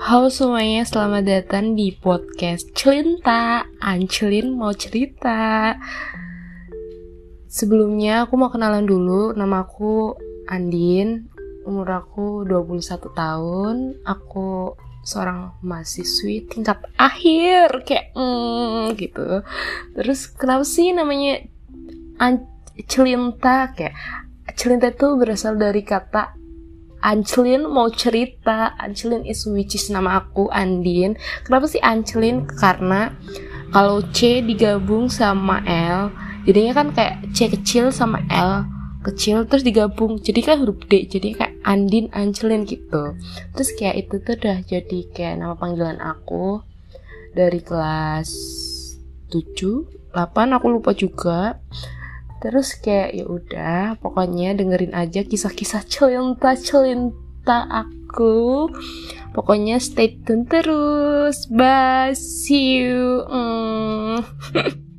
Halo semuanya, selamat datang di podcast Celinta. Ancelin mau cerita. Sebelumnya aku mau kenalan dulu. Nama aku Andin. Umur aku 21 tahun. Aku seorang mahasiswi tingkat akhir Kayak mm, gitu. Terus kenapa sih namanya Celinta? Kayak Celinta itu berasal dari kata Ancelin mau cerita. Ancelin is which is nama aku Andin. Kenapa sih Ancelin? Karena kalau C digabung sama L jadinya kan kayak C kecil sama L kecil terus digabung. Jadi kan huruf D jadi kayak Andin Ancelin gitu. Terus kayak itu tuh udah jadi kayak nama panggilan aku dari kelas 7 8 aku lupa juga terus kayak ya udah pokoknya dengerin aja kisah-kisah celinta celinta aku. Pokoknya stay tune terus. Bye see you. Mm.